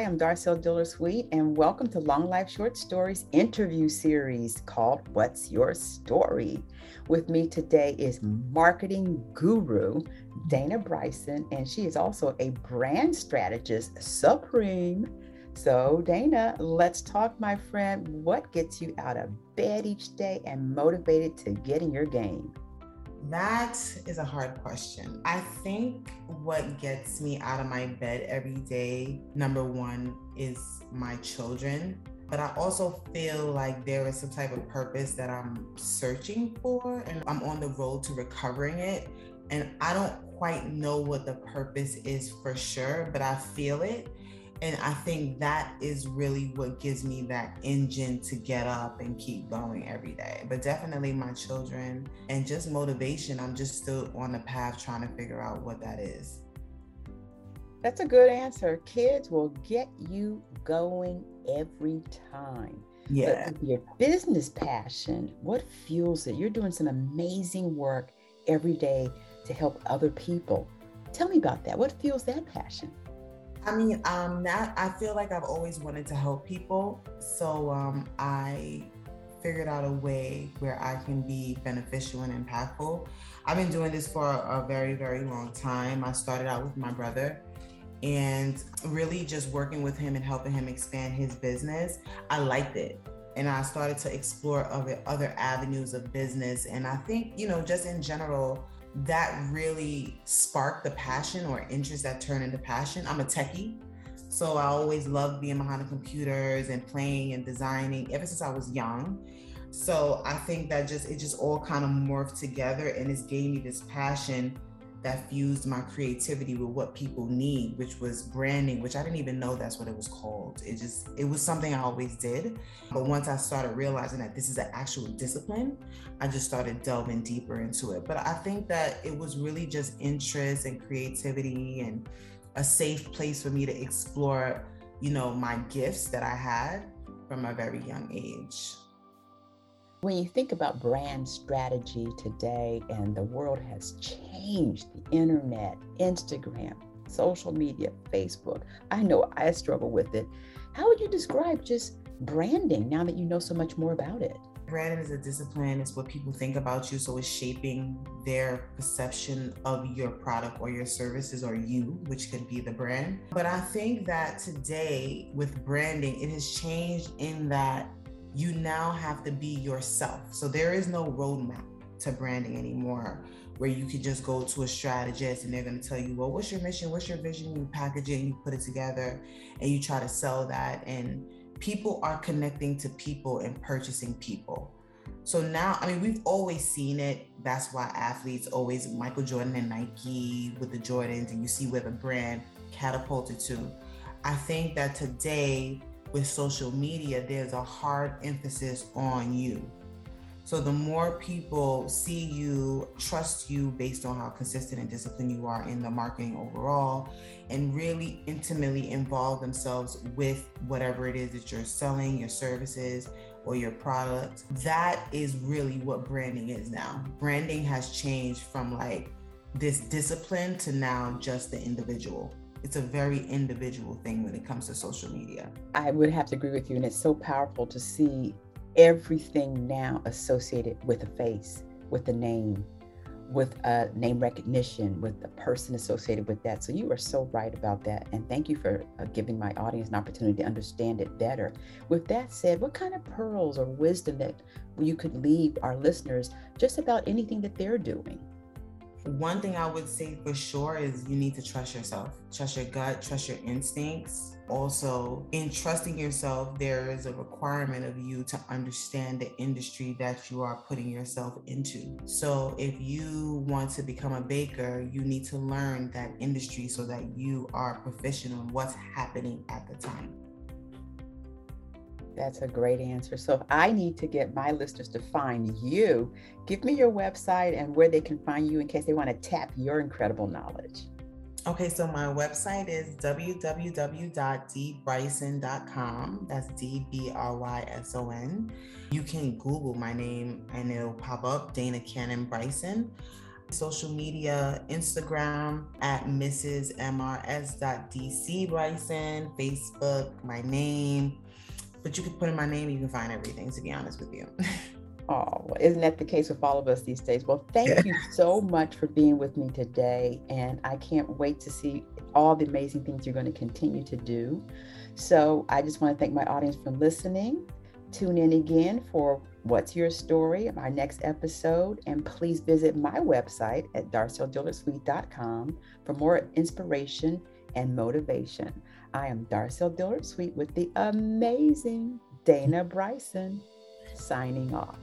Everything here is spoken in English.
Hi, I'm Darcel Diller Sweet, and welcome to Long Life Short Stories interview series called What's Your Story? With me today is marketing guru Dana Bryson, and she is also a brand strategist supreme. So, Dana, let's talk, my friend. What gets you out of bed each day and motivated to get in your game? That is a hard question. I think what gets me out of my bed every day, number one, is my children. But I also feel like there is some type of purpose that I'm searching for, and I'm on the road to recovering it. And I don't quite know what the purpose is for sure, but I feel it. And I think that is really what gives me that engine to get up and keep going every day. But definitely my children and just motivation. I'm just still on the path trying to figure out what that is. That's a good answer. Kids will get you going every time. Yeah. But your business passion, what fuels it? You're doing some amazing work every day to help other people. Tell me about that. What fuels that passion? I mean, um, that I feel like I've always wanted to help people. So um, I figured out a way where I can be beneficial and impactful. I've been doing this for a very, very long time. I started out with my brother and really just working with him and helping him expand his business. I liked it. And I started to explore other other avenues of business. And I think, you know, just in general, that really sparked the passion or interest that turned into passion. I'm a techie. So I always loved being behind the computers and playing and designing ever since I was young. So I think that just it just all kind of morphed together and it's gave me this passion that fused my creativity with what people need, which was branding, which I didn't even know that's what it was called. It just, it was something I always did. But once I started realizing that this is an actual discipline, I just started delving deeper into it. But I think that it was really just interest and creativity and a safe place for me to explore, you know, my gifts that I had from a very young age. When you think about brand strategy today, and the world has changed the internet, Instagram, social media, Facebook, I know I struggle with it. How would you describe just branding now that you know so much more about it? Branding is a discipline, it's what people think about you. So it's shaping their perception of your product or your services or you, which could be the brand. But I think that today with branding, it has changed in that you now have to be yourself. So there is no roadmap to branding anymore where you could just go to a strategist and they're going to tell you, well, what's your mission? What's your vision? You package it you put it together and you try to sell that. And people are connecting to people and purchasing people. So now, I mean, we've always seen it. That's why athletes always, Michael Jordan and Nike with the Jordans, and you see where the brand catapulted to. I think that today, with social media, there's a hard emphasis on you. So the more people see you, trust you based on how consistent and disciplined you are in the marketing overall, and really intimately involve themselves with whatever it is that you're selling, your services, or your product, that is really what branding is now. Branding has changed from like this discipline to now just the individual it's a very individual thing when it comes to social media. I would have to agree with you. And it's so powerful to see everything now associated with a face, with a name, with a name recognition, with the person associated with that. So you are so right about that. And thank you for uh, giving my audience an opportunity to understand it better. With that said, what kind of pearls or wisdom that you could leave our listeners just about anything that they're doing? One thing I would say for sure is you need to trust yourself, trust your gut, trust your instincts. Also, in trusting yourself, there is a requirement of you to understand the industry that you are putting yourself into. So, if you want to become a baker, you need to learn that industry so that you are proficient on what's happening at the time. That's a great answer. So if I need to get my listeners to find you, give me your website and where they can find you in case they want to tap your incredible knowledge. Okay, so my website is www.dbryson.com. That's D B R Y S O N. You can Google my name and it'll pop up Dana Cannon Bryson. social media, Instagram at mrsmrs.dc Bryson, Facebook, my name. But you can put in my name, you can find everything, to be honest with you. Oh, well, isn't that the case with all of us these days? Well, thank you so much for being with me today. And I can't wait to see all the amazing things you're going to continue to do. So I just want to thank my audience for listening. Tune in again for What's Your Story, our next episode. And please visit my website at darceldillersweet.com for more inspiration and motivation. I am Darcel Dillard Sweet with the amazing Dana Bryson signing off.